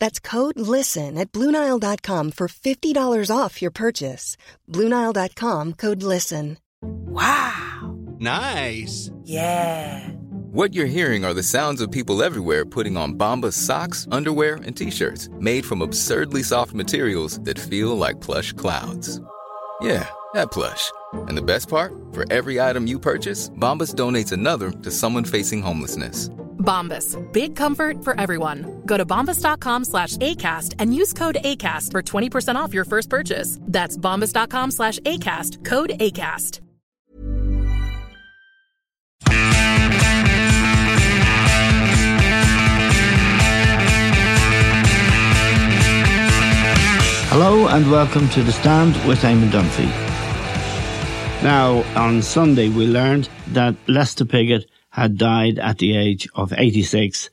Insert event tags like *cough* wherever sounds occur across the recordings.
That's code LISTEN at Bluenile.com for $50 off your purchase. Bluenile.com code LISTEN. Wow! Nice! Yeah! What you're hearing are the sounds of people everywhere putting on Bombas socks, underwear, and t shirts made from absurdly soft materials that feel like plush clouds. Yeah, that plush. And the best part? For every item you purchase, Bombas donates another to someone facing homelessness. Bombas. Big comfort for everyone. Go to bombas.com slash ACAST and use code ACAST for 20% off your first purchase. That's bombas.com slash ACAST. Code ACAST. Hello and welcome to The Stand with Eamon Dunphy. Now, on Sunday, we learned that Lester Piggott had died at the age of 86.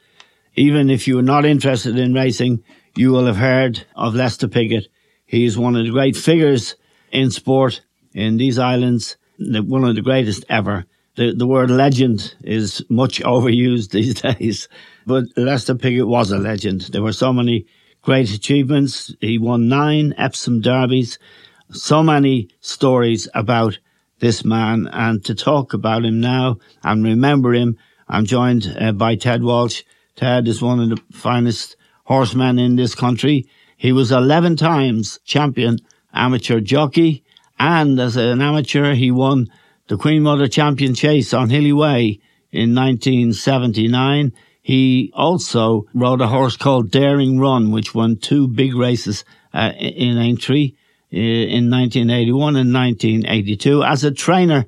Even if you are not interested in racing, you will have heard of Lester Piggott. He is one of the great figures in sport in these islands, one of the greatest ever. The, the word legend is much *laughs* overused these *laughs* days, but Lester Piggott was a legend. There were so many great achievements. He won nine Epsom derbies, so many stories about this man. And to talk about him now and remember him, I'm joined uh, by Ted Walsh. Ted is one of the finest horsemen in this country. He was 11 times champion amateur jockey. And as an amateur, he won the Queen Mother Champion Chase on Hilly Way in 1979. He also rode a horse called Daring Run, which won two big races uh, in Aintree in 1981 and 1982. As a trainer,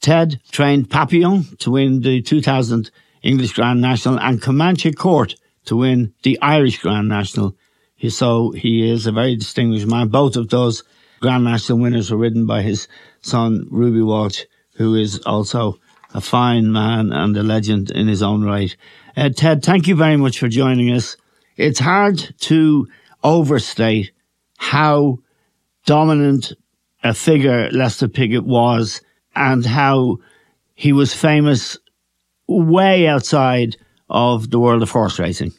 Ted trained Papillon to win the 2000 English Grand National and Comanche Court to win the Irish Grand National. So he is a very distinguished man. Both of those Grand National winners were ridden by his son, Ruby Walsh, who is also a fine man and a legend in his own right. Uh, Ted, thank you very much for joining us. It's hard to overstate how dominant a figure Lester Piggott was and how he was famous way outside of the world of horse racing.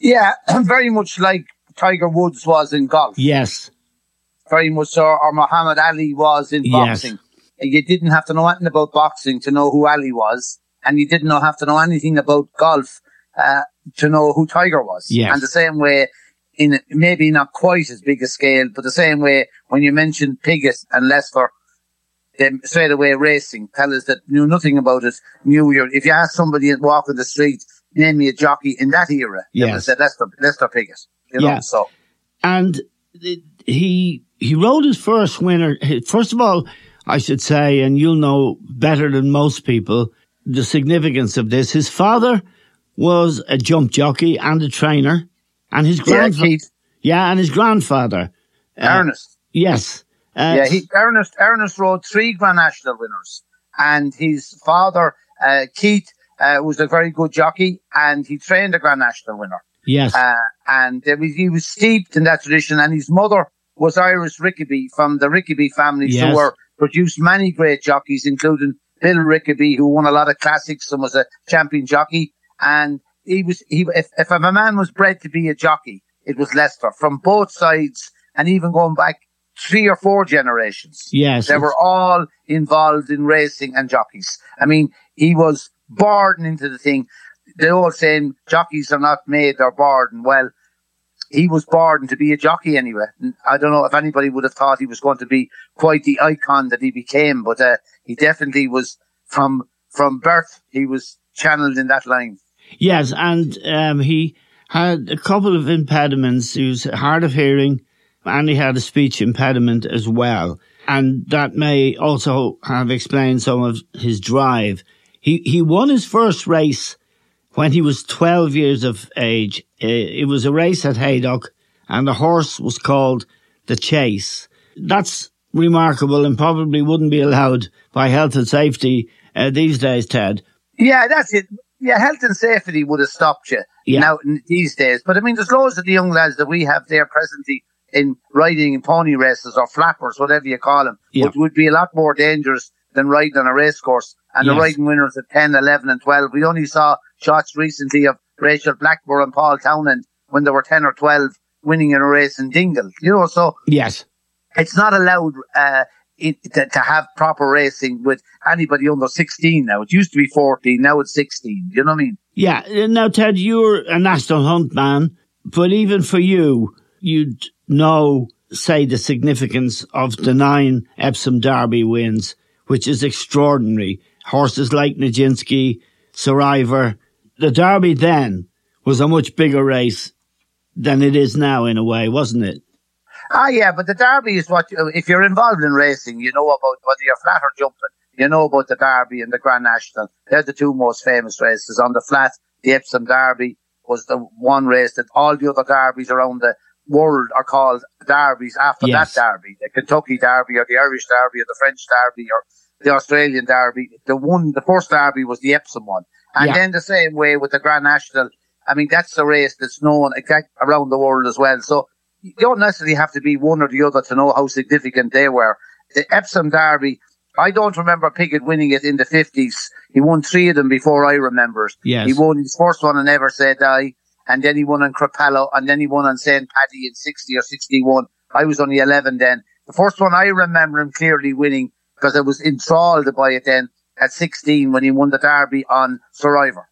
Yeah, *clears throat* very much like Tiger Woods was in golf. Yes. Very much so, or Muhammad Ali was in boxing. Yes. You didn't have to know anything about boxing to know who Ali was, and you didn't have to know anything about golf uh, to know who Tiger was. Yes. And the same way, in maybe not quite as big a scale, but the same way when you mentioned Piggott and Lester, then straight away racing, fellas that knew nothing about it, knew your, if you ask somebody walking the street, name me a jockey in that era, yes. said Lester, Lester Piggott. You know, yeah. so. And he, he rode his first winner. First of all, I should say, and you'll know better than most people, the significance of this. His father was a jump jockey and a trainer, and his grandfather, yeah, yeah, and his grandfather, uh, Ernest. Yes, uh, yeah, he, Ernest. Ernest rode three Grand National winners, and his father, uh, Keith, uh, was a very good jockey, and he trained a Grand National winner. Yes, uh, and was, he was steeped in that tradition, and his mother was Iris Rickaby from the Rickaby family, yes. who were produced many great jockeys, including Bill Rickaby, who won a lot of classics and was a champion jockey. And he was, he, if, if a man was bred to be a jockey, it was Lester from both sides and even going back three or four generations. Yes. They were all involved in racing and jockeys. I mean, he was born into the thing. The all saying, jockeys are not made, they're born. Well, he was born to be a jockey anyway. I don't know if anybody would have thought he was going to be quite the icon that he became, but uh, he definitely was from from birth. He was channeled in that line. Yes, and um, he had a couple of impediments. He was hard of hearing, and he had a speech impediment as well, and that may also have explained some of his drive. He he won his first race when he was 12 years of age. It was a race at Haydock and the horse was called the Chase. That's remarkable and probably wouldn't be allowed by health and safety uh, these days, Ted. Yeah, that's it. Yeah, health and safety would have stopped you yeah. now these days. But I mean, there's loads of the young lads that we have there presently in riding in pony races or flappers, whatever you call them, yeah. which would be a lot more dangerous than riding on a race course. And yes. the riding winners at 10, 11 and 12. We only saw shots recently of Rachel Blackmore and Paul Townend when they were 10 or 12 winning in a race in Dingle. You know, so. Yes. It's not allowed, uh, it, to, to, have proper racing with anybody under 16 now. It used to be 14, now it's 16. You know what I mean? Yeah. Now, Ted, you're a national hunt man, but even for you, you'd know, say, the significance of the nine Epsom Derby wins, which is extraordinary. Horses like Nijinsky, Sir Ivor. The Derby then was a much bigger race than it is now in a way, wasn't it? Ah, yeah, but the Derby is what, if you're involved in racing, you know about whether you're flat or jumping, you know about the Derby and the Grand National. They're the two most famous races. On the flat, the Epsom Derby was the one race that all the other derbies around the world are called derbies after yes. that derby. The Kentucky Derby or the Irish Derby or the French Derby or the Australian Derby. The one, the first Derby was the Epsom one. And yeah. then the same way with the Grand National. I mean, that's the race that's known around the world as well. So you don't necessarily have to be one or the other to know how significant they were. The Epsom Derby, I don't remember Piggott winning it in the 50s. He won three of them before I remember it. Yes. He won his first one on Never Say Die, and then he won on Crepello, and then he won on St. Paddy in 60 or 61. I was only 11 then. The first one I remember him clearly winning because I was enthralled by it then at 16 when he won the Derby on Sir Ivor.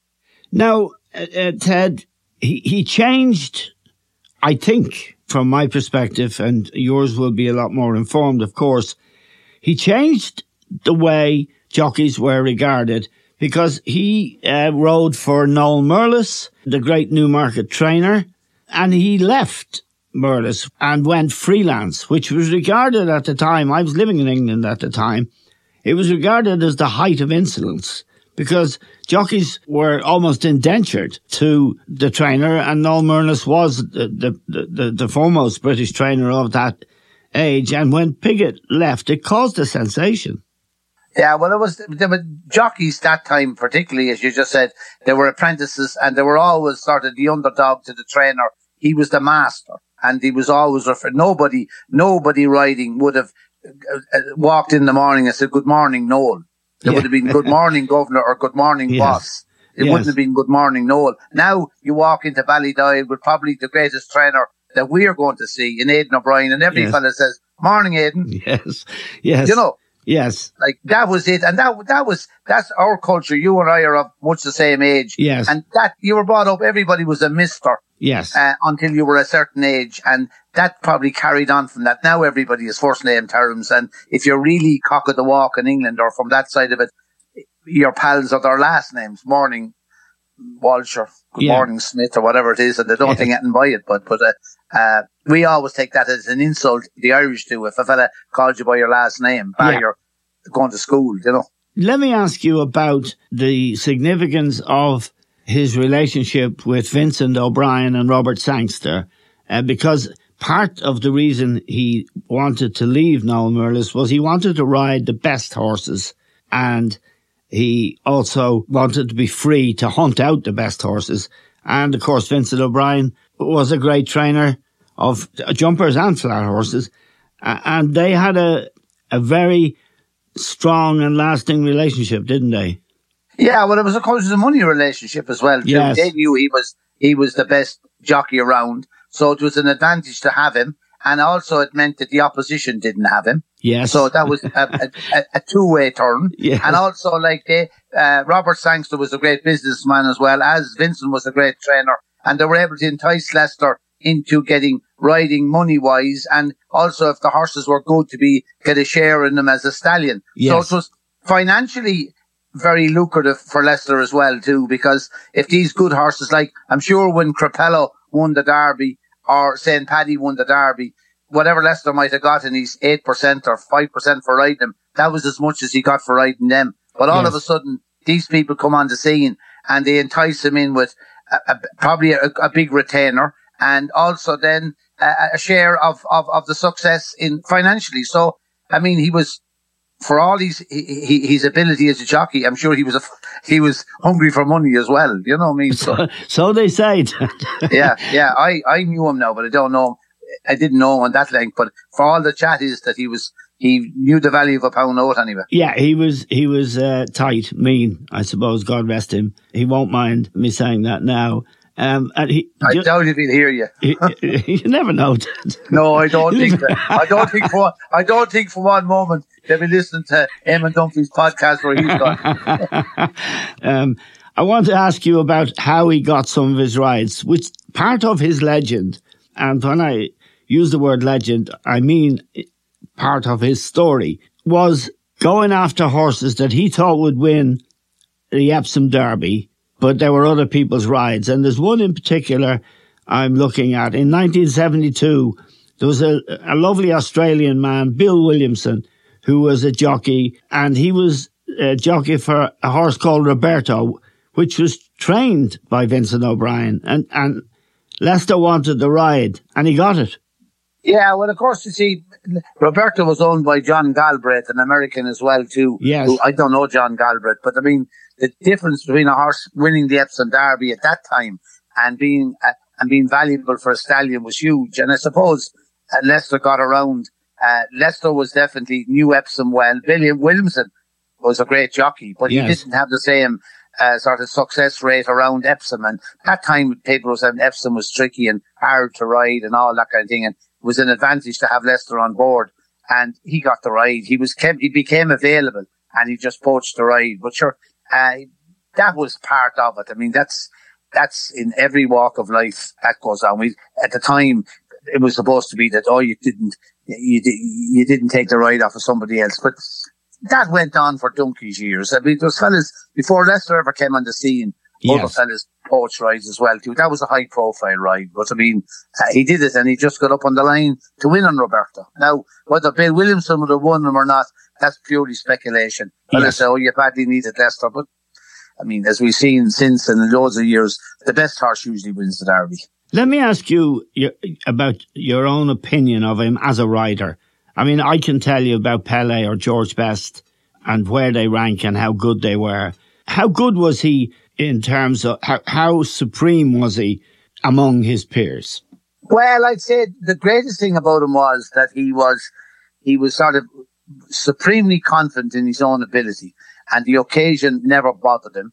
Now, uh, uh, Ted, he, he changed, I think, from my perspective, and yours will be a lot more informed, of course. He changed the way jockeys were regarded because he uh, rode for Noel Murless, the great Newmarket trainer, and he left Murless and went freelance, which was regarded at the time, I was living in England at the time, it was regarded as the height of insolence because jockeys were almost indentured to the trainer, and Noel Murless was the, the, the, the, foremost British trainer of that age. And when Piggott left, it caused a sensation. Yeah, well, it was there were jockeys that time, particularly as you just said. They were apprentices, and they were always sort of the underdog to the trainer. He was the master, and he was always referred. Nobody, nobody riding would have uh, uh, walked in the morning and said, "Good morning, Noel." There yeah. would have been good morning, governor, or good morning, yes. boss. It yes. wouldn't have been good morning, Noel. Now you walk into Ballydoyle with probably the greatest trainer that we're going to see in Aidan O'Brien, and every yes. fella says, "Morning, Aidan." Yes, yes. You know, yes. Like that was it, and that that was that's our culture. You and I are of much the same age. Yes, and that you were brought up. Everybody was a Mister. Yes. Uh, until you were a certain age. And that probably carried on from that. Now everybody is first name terms. And if you're really cock of the walk in England or from that side of it, your pals are their last names. Morning Walsh or Good yeah. Morning Smith or whatever it is. And they don't yeah. think anything by it. But, but, uh, uh, we always take that as an insult. The Irish do. If a fella calls you by your last name, by yeah. your going to school, you know. Let me ask you about the significance of his relationship with Vincent O'Brien and Robert Sangster, uh, because part of the reason he wanted to leave Noel Murless was he wanted to ride the best horses and he also wanted to be free to hunt out the best horses. And of course, Vincent O'Brien was a great trainer of jumpers and flat horses. And they had a, a very strong and lasting relationship, didn't they? Yeah, well, it was of course a money relationship as well. Too. Yes. They knew he was he was the best jockey around, so it was an advantage to have him. And also, it meant that the opposition didn't have him. Yes. So that was a, a, a two-way turn. *laughs* Yes. And also, like they, uh, Robert Sangster was a great businessman as well as Vincent was a great trainer, and they were able to entice Lester into getting riding money wise, and also if the horses were good to be get a share in them as a stallion. Yes. So it was financially very lucrative for Lester as well too, because if these good horses, like I'm sure when Crepello won the Derby or St. Paddy won the Derby, whatever Lester might have got in his 8% or 5% for riding them, that was as much as he got for riding them. But all yes. of a sudden, these people come on the scene and they entice him in with a, a, probably a, a, big retainer and also then a, a share of, of, of the success in financially. So, I mean, he was for all his his ability as a jockey, I'm sure he was a, he was hungry for money as well. You know what I mean? So, so they say. *laughs* yeah, yeah. I, I knew him now, but I don't know. Him. I didn't know him on that length. But for all the chat is that he was he knew the value of a pound note anyway. Yeah, he was he was uh, tight, mean. I suppose God rest him. He won't mind me saying that now. Um, and he, I just, doubt if he'll hear you. you never know. *laughs* no, I don't think. That. *laughs* I don't think for. I don't think for one moment they'll be listening to Eamon Dunphy's podcast where he's gone. *laughs* um, I want to ask you about how he got some of his rides, which part of his legend. And when I use the word legend, I mean part of his story was going after horses that he thought would win the Epsom Derby but there were other people's rides. And there's one in particular I'm looking at. In 1972, there was a, a lovely Australian man, Bill Williamson, who was a jockey, and he was a jockey for a horse called Roberto, which was trained by Vincent O'Brien. And, and Lester wanted the ride, and he got it. Yeah, well, of course, you see, Roberto was owned by John Galbreath, an American as well, too. Yes. I don't know John Galbreath, but I mean, the difference between a horse winning the Epsom Derby at that time and being uh, and being valuable for a stallion was huge. And I suppose uh, Lester got around. Uh, Lester was definitely knew Epsom well. Billy Williamson was a great jockey, but yes. he didn't have the same uh, sort of success rate around Epsom. And that time, people were saying Epsom was tricky and hard to ride and all that kind of thing. And it was an advantage to have Lester on board. And he got the ride. He was kept, he became available and he just poached the ride. But sure, uh, that was part of it. I mean, that's that's in every walk of life that goes on. We at the time it was supposed to be that oh you didn't you you didn't take the ride off of somebody else, but that went on for donkey's years. I mean, those fellas before Lester ever came on the scene, yes. other fellas poached rides as well too. That was a high profile ride, but I mean, uh, he did it and he just got up on the line to win on Roberto. Now, whether Bill Williamson would have won him or not, that's purely speculation. Yes. I say, oh, you badly needed Lester, but I mean, as we've seen since in loads of years, the best horse usually wins the Derby. Let me ask you about your own opinion of him as a rider. I mean, I can tell you about Pele or George Best and where they rank and how good they were. How good was he in terms of how, how supreme was he among his peers? Well, I'd say the greatest thing about him was that he was he was sort of supremely confident in his own ability, and the occasion never bothered him.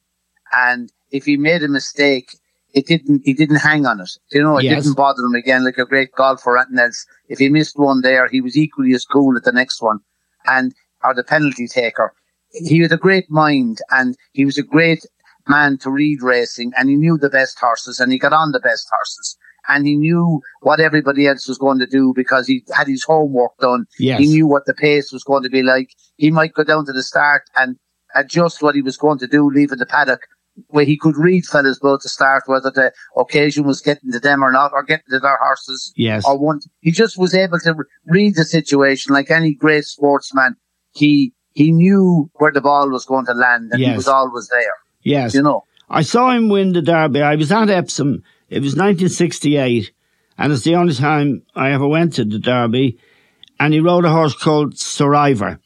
And if he made a mistake, it didn't. He didn't hang on it. You know, it yes. didn't bother him again. Like a great golfer, and else. If he missed one there, he was equally as cool at the next one, and or the penalty taker. He had a great mind, and he was a great man to read racing, and he knew the best horses, and he got on the best horses and he knew what everybody else was going to do because he had his homework done. Yes. He knew what the pace was going to be like. He might go down to the start and adjust what he was going to do, leaving the paddock where he could read fellas both to start whether the occasion was getting to them or not, or getting to their horses. Yes. Or one. He just was able to read the situation like any great sportsman. He he knew where the ball was going to land, and yes. he was always there. Yes. You know. I saw him win the Derby. I was at Epsom it was 1968, and it's the only time I ever went to the Derby. And he rode a horse called Sir Ivor.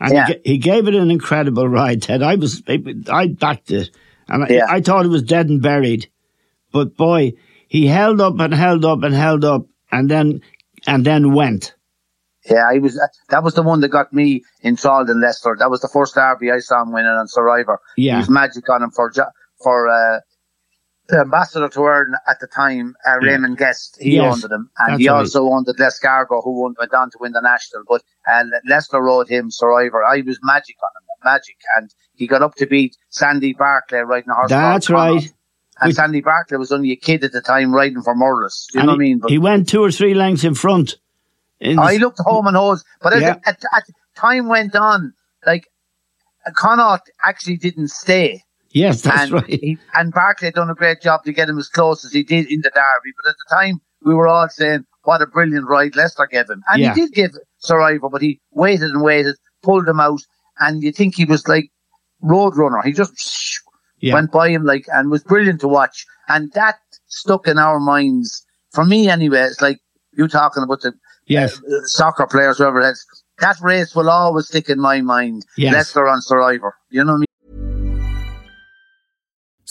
And yeah. he, he, gave it an incredible ride, Ted. I was, I backed it. And yeah. I, I thought it was dead and buried. But boy, he held up and held up and held up and then, and then went. Yeah, he was. That was the one that got me installed in Lester. That was the first derby I saw him winning on Sir Ivor. Yeah, he was magic on him for for uh, the ambassador to Ireland at the time, uh, Raymond Guest, he yes, owned them, and he right. also owned the L'Escargot, who won, went on to win the national. But uh, Lester rode him Sir Ivor. I was magic on him, magic, and he got up to beat Sandy Barclay riding a horse. That's right. And Sandy Barclay was only a kid at the time riding for Murless. Do you know what I mean? But he went two or three lengths in front. In I looked home and hose, but yeah. as, at, at, time went on, like Connaught actually didn't stay. Yes, that's and right. He, and Barclay done a great job to get him as close as he did in the derby. But at the time, we were all saying, what a brilliant ride Lester gave him. And yeah. he did give Sir Ivor, but he waited and waited, pulled him out, and you think he was like Roadrunner. He just *sniffs* Yeah. went by him like, and was brilliant to watch. And that stuck in our minds. For me, anyway, it's like you talking about the Yes. uh, soccer players, whoever it is. That race will always stick in my mind. Yes. Lester on Sir Ivor. You know what I mean?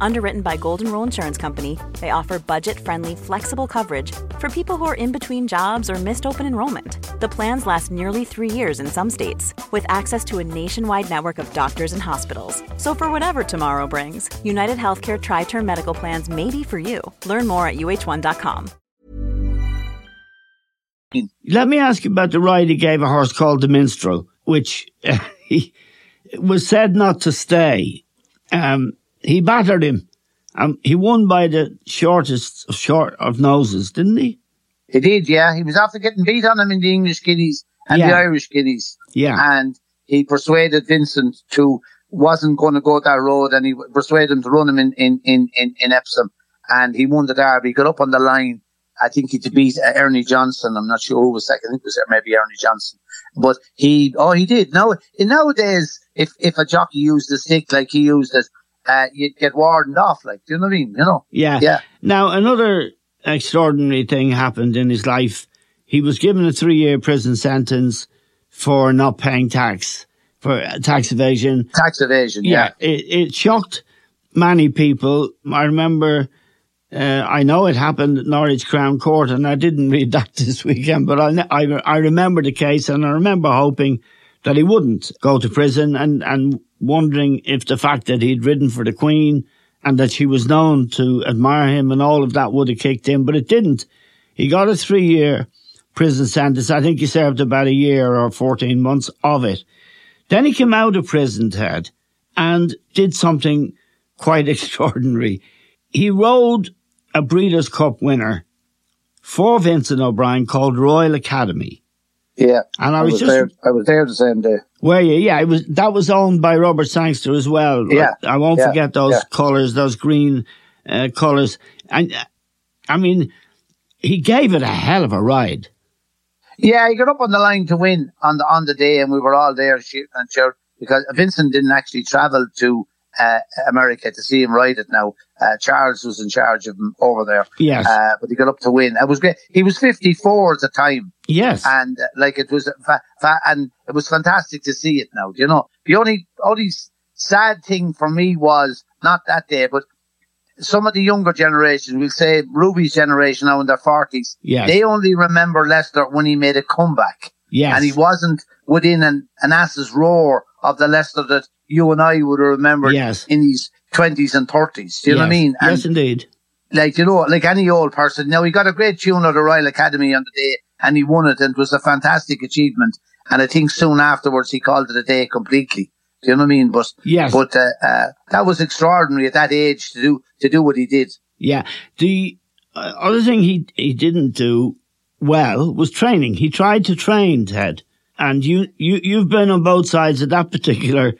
Underwritten by Golden Rule Insurance Company, they offer budget friendly, flexible coverage for people who are in between jobs or missed open enrollment. The plans last nearly three years in some states, with access to a nationwide network of doctors and hospitals. So, for whatever tomorrow brings, United Healthcare Tri Term Medical Plans may be for you. Learn more at uh1.com. Let me ask you about the ride he gave a horse called the Minstrel, which *laughs* uh, was said not to stay. Um, he battered him. and he won by the shortest short of noses, didn't he? He did, yeah. He was after getting beat on him in the English Guineas and the Irish Guineas. Yeah. And he persuaded Vincent to wasn't going to go that road and he persuaded him to run him in, in, in, in, in Epsom. And he won the derby. He got up on the line. I think he to beat uh, Ernie Johnson. I'm not sure who was second. I think it was maybe Ernie Johnson. But he, oh, he did. Now, nowadays, if, if a jockey used the stick like he used it, uh, you'd get warned off. Like, do you know what I mean? You know? Yeah. Yeah. Now, another extraordinary thing happened in his life. He was given a three year prison sentence for not paying tax, for tax evasion. Tax evasion. Yeah. It, it shocked many people. I remember, uh, I know it happened at Norwich Crown Court and I didn't *laughs* read that this weekend, but I, I, I remember the case and I remember hoping that he wouldn't go to prison and, and wondering if the fact that he'd ridden for the Queen and that she was known to admire him and all of that would have kicked in, but it didn't. He got a three year prison sentence. I think he served about a year or 14 months of it. Then he came out of prison, Ted, and did something quite *laughs* extraordinary. He rode a Breeders' Cup winner for Vincent O'Brien called Royal Academy. Yeah. And I was just- there. I was there the same day. Where you? Yeah, it was that was owned by Robert Sangster as well. Yeah, I won't yeah, forget those yeah. colours, those green uh, colours. And uh, I mean, he gave it a hell of a ride. Yeah, he got up on the line to win on the on the day, and we were all there and sure because Vincent didn't actually travel to uh, America to see him ride it. Now uh, Charles was in charge of him over there. Yes. uh, but he got up to win. It was great. He was fifty four at the time, Yes. and uh, like it was fa- fa- and it was fantastic to see it. Now, do you know, the only only sad thing for me was not that day, but. Some of the younger generation, we'll say Ruby's generation now in their forties, Yes. they only remember Lester when he made a comeback. yes. And he wasn't within an, an ass's roar of the Lester that you and I would have remembered Yes. in his 20s and 30s. Do you know what I mean? And yes, indeed. like, you know, like any old person. Now, he got a great tune at the Royal Academy on the day and he won it and it was a fantastic achievement. And I think soon afterwards he called it a day completely. Do you know what I mean? But Yes. but uh, uh, that was extraordinary at that age to do to do what he did. Yeah. The uh, other thing he he didn't do well was training. He tried to train Ted, and you you you've been on both sides of that particular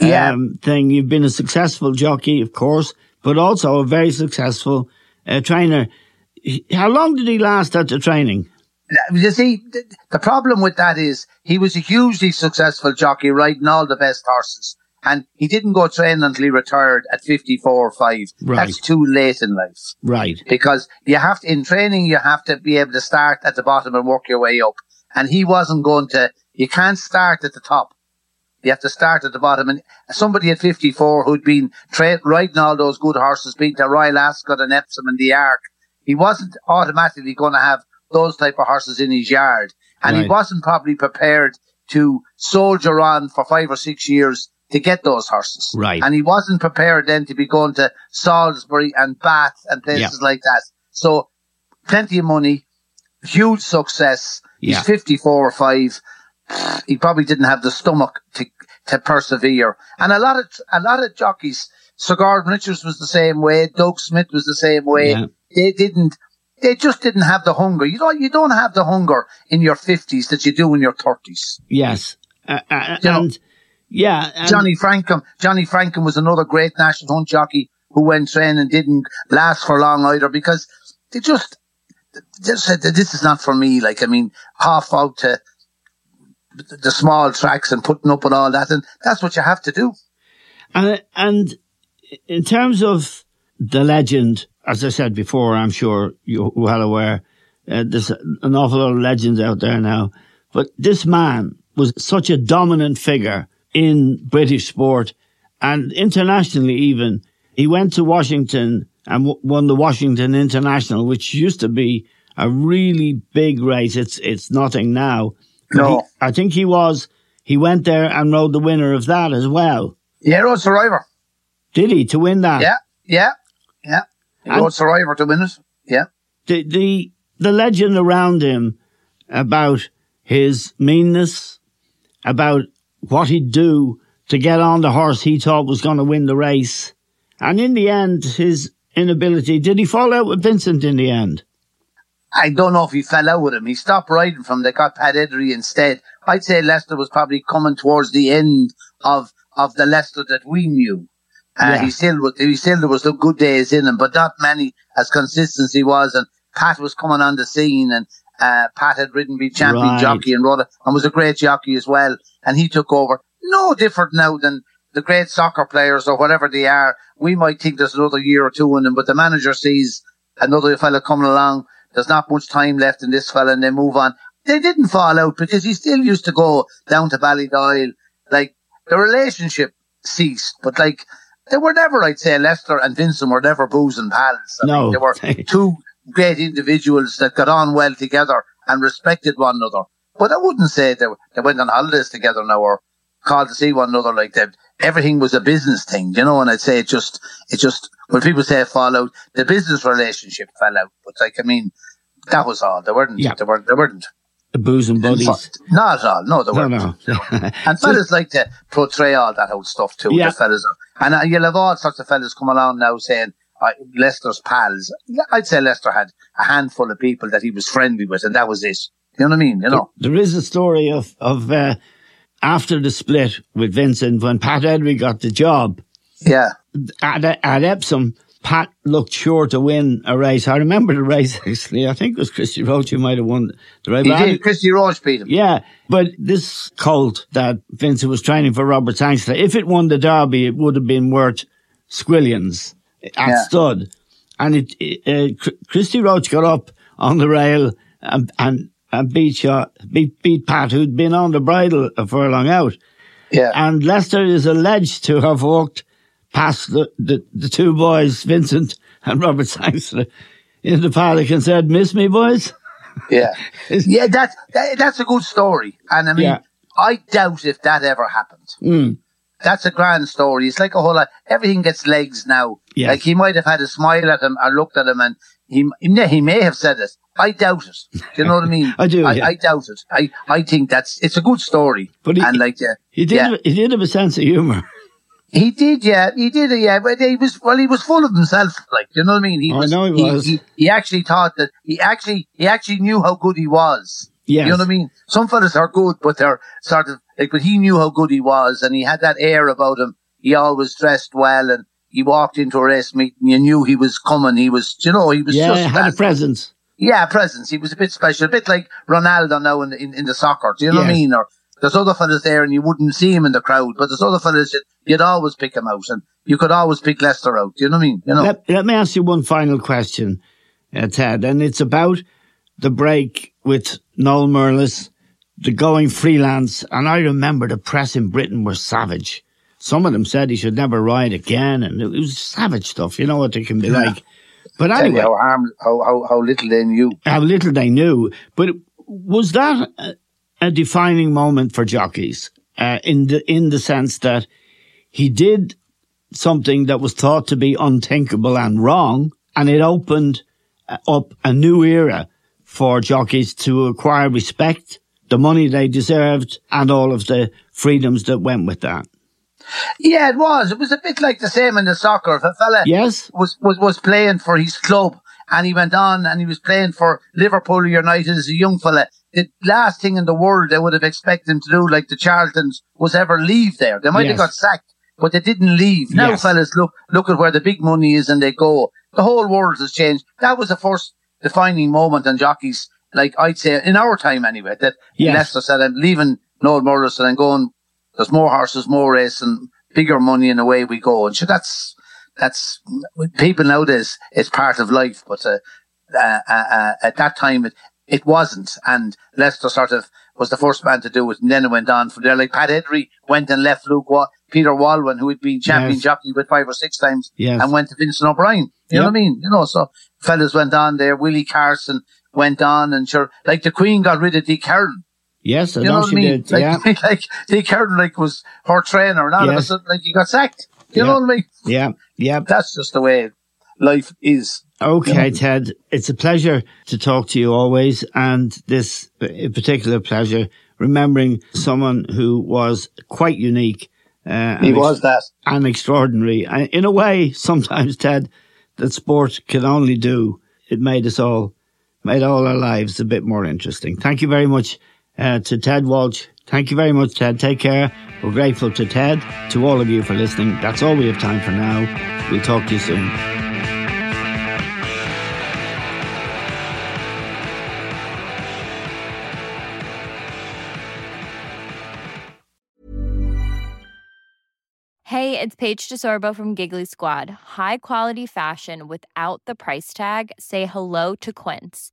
um, Yeah. thing. You've been a successful jockey, of course, but also a very successful uh, trainer. How long did he last at the training? You see, the problem with that is he was a hugely successful jockey riding all the best horses. And he didn't go train until he retired at 54 or 5. Right. That's too late in life. Right. Because you have to, in training, you have to be able to start at the bottom and work your way up. And he wasn't going to, you can't start at the top. You have to start at the bottom. And somebody at 54 who'd been tra- riding all those good horses, being the Royal Ascot and Epsom and the Ark, he wasn't automatically going to have those type of horses in his yard. And Right. he wasn't probably prepared to soldier on for five or six years to get those horses. Right. And he wasn't prepared then to be going to Salisbury and Bath and places like that. So plenty of money, huge success. Yeah. He's 54 or 5. He probably didn't have the stomach to, to persevere. And a lot of, a lot of jockeys, Sir Gordon Richards was the same way. Doug Smith was the same way. Yeah. They didn't, they just didn't have the hunger. You don't, you don't have the hunger in your 50s that you do in your 30s. Yes. Uh, uh, You know, yeah, and- Johnny Francome. Johnny Francome was another great national hunt jockey who went train and didn't last for long either because they just, they just said that this is not for me. Like, I mean, half out to the small tracks and putting up with all that. And that's what you have to do. And, and in terms of the legend, as I said before, I'm sure you're well aware, uh, there's an awful lot of legends out there now. But this man was such a dominant figure in British sport and internationally even. He went to Washington and w- won the Washington International, which used to be a really big race. It's, it's nothing now. No. he- I think he was, he went there and rode the winner of that as well. Yeah, Rode Survivor. Did he to win that? Yeah, yeah, yeah. And- Rode Survivor to win it. Yeah. The the the legend around him about his meanness, about what he'd do to get on the horse he thought was going to win the race, and in the end, his inability. Did he fall out with Vincent in the end? I don't know if he fell out with him. He stopped riding from. They got Pat Eddery instead. I'd say Lester was probably coming towards the end of of the Lester that we knew. Uh, Yeah. He still was. He still there was some good days in him, but not many as consistency was. And Pat was coming on the scene, and uh, Pat had ridden be champion Right. jockey and rode and was a great jockey as well. And he took over. No different now than the great soccer players or whatever they are. We might think there's another year or two in them, but the manager sees another fella coming along. There's not much time left in this fella, and they move on. They didn't fall out because he still used to go down to Ballydoyle. Like the relationship ceased, but like they were never, I'd say, Lester and Vincent were never boozing pals. I No. mean, they were *laughs* two great individuals that got on well together and respected one another. But I wouldn't say they, they went on holidays together now or called to see one another like that. Everything was a business thing, you know, and I'd say it just, it just, when people say fall out, the business relationship fell out. But like, I mean, that was all. They weren't, Yeah. they weren't, there weren't. The booze and buddies. Not at all. No, there weren't. no. *laughs* And fellas like to portray all that old stuff too. Yeah. The fellas, are, and you'll have all sorts of fellas come along now saying uh, Lester's pals. I'd say Lester had a handful of people that he was friendly with, and that was it. You know what I mean? You know? There is a story of of uh, after the split with Vincent when Pat Eddery got the job Yeah. at, at Epsom. Pat looked sure to win a race. I remember the race *laughs* actually. I think it was Christy Roche who might have won the race. He I- did. Christy Roche beat him. Yeah, but this colt that Vincent was training for Robert Sangster, if it won the Derby, it would have been worth squillions at Yeah. stud. And it, it uh, Christy Roche got up on the rail and and, and beat, shot, beat beat Pat, who'd been on the bridle for a furlong out. Yeah. And Lester is alleged to have walked past the, the, the two boys, Vincent and Robert Sangster, in the paddock and said, "Miss me, boys." Yeah. *laughs* yeah, that, that that's a good story. And I mean, Yeah. I doubt if that ever happened. Mm. That's a grand story. It's like a whole lot. Everything gets legs now. Yes. Like he might have had a smile at him or looked at him and he, he may- he may have said it I doubt it. Do you know what I mean? *laughs* I do, I, yeah. I doubt it. I, I think that's it's a good story. But he- and like uh, He did. yeah. He did have a sense of humour. He did, yeah, he did, yeah. But he was well, he was full of himself, like you know what I mean. He Oh, I know he was. He, he actually thought that he actually he actually knew how good he was. Yes. You know what I mean? Some fellas are good, but they're sort of like, but he knew how good he was, and he had that air about him. He always dressed well, and he walked into a race meeting. And you knew he was coming. He was, you know, he was Yeah, just had a presence. Yeah, presence. He was a bit special, a bit like Ronaldo now in in, in the soccer. Do you know what I mean? Or there's other fellas there, and you wouldn't see him in the crowd, but there's other fellas that you'd always pick him out, and you could always pick Lester out. Do you know what I mean? You know. Let, let me ask you one final question, uh, Ted, and it's about the break with Noel Murless, the going freelance. And I remember the press in Britain were savage. Some of them said he should never ride again, and it was savage stuff. You know what it can be like. But anyway, how harm, how, how how little they knew. how little they knew. But was that a, a defining moment for jockeys uh, in the in the sense that he did something that was thought to be unthinkable and wrong, and it opened uh, up a new era for jockeys to acquire respect, the money they deserved, and all of the freedoms that went with that. Yeah, it was. It was a bit like the same in the soccer. If a fella Yes. was, was, was playing for his club and he went on and he was playing for Liverpool United as a young fella, the last thing in the world they would have expected him to do, like the Charltons, was ever leave there. They might Yes. have got sacked, but they didn't leave. Now Yes. fellas look, look at where the big money is and they go. The whole world has changed. That was the first defining moment on jockeys, like I'd say in our time anyway, that Yes. Lester said, I'm leaving Noel Murless and I'm going there's more horses, more racing, bigger money, and away we go. And sure, that's that's people nowadays. It's part of life, but uh, uh, uh, uh, at that time it it wasn't. And Lester sort of was the first man to do it, and then it went on from there. Like Pat Eddery went and left Luke Wa- Peter Walwyn, who had been champion Yes. jockey with five or six times, Yes. and went to Vincent O'Brien. You know what I mean? You know, so fellas went on there. Willie Carson went on, and sure, like the Queen got rid of Dick Hern. Yes, I You know, know she I mean? did. Like, yeah, like Dick *laughs* like was her trainer, and all of a sudden, like he got sacked. You Yeah. know what I mean? yeah, yeah. That's just the way life is. Okay, Ted, it's a pleasure to talk to you always, and this particular pleasure remembering someone who was quite unique. Uh, He and ex- was that. and extraordinary. And in a way, *laughs* sometimes, Ted, that sport can only do. It made us all, made all our lives a bit more interesting. Thank you very much uh, to Ted Walsh. Thank you very much, Ted. Take care. We're grateful to Ted, to all of you for listening. That's all we have time for now. We'll talk to you soon. Hey, it's Paige DeSorbo from Giggly Squad. High quality fashion without the price tag. Say hello to Quince.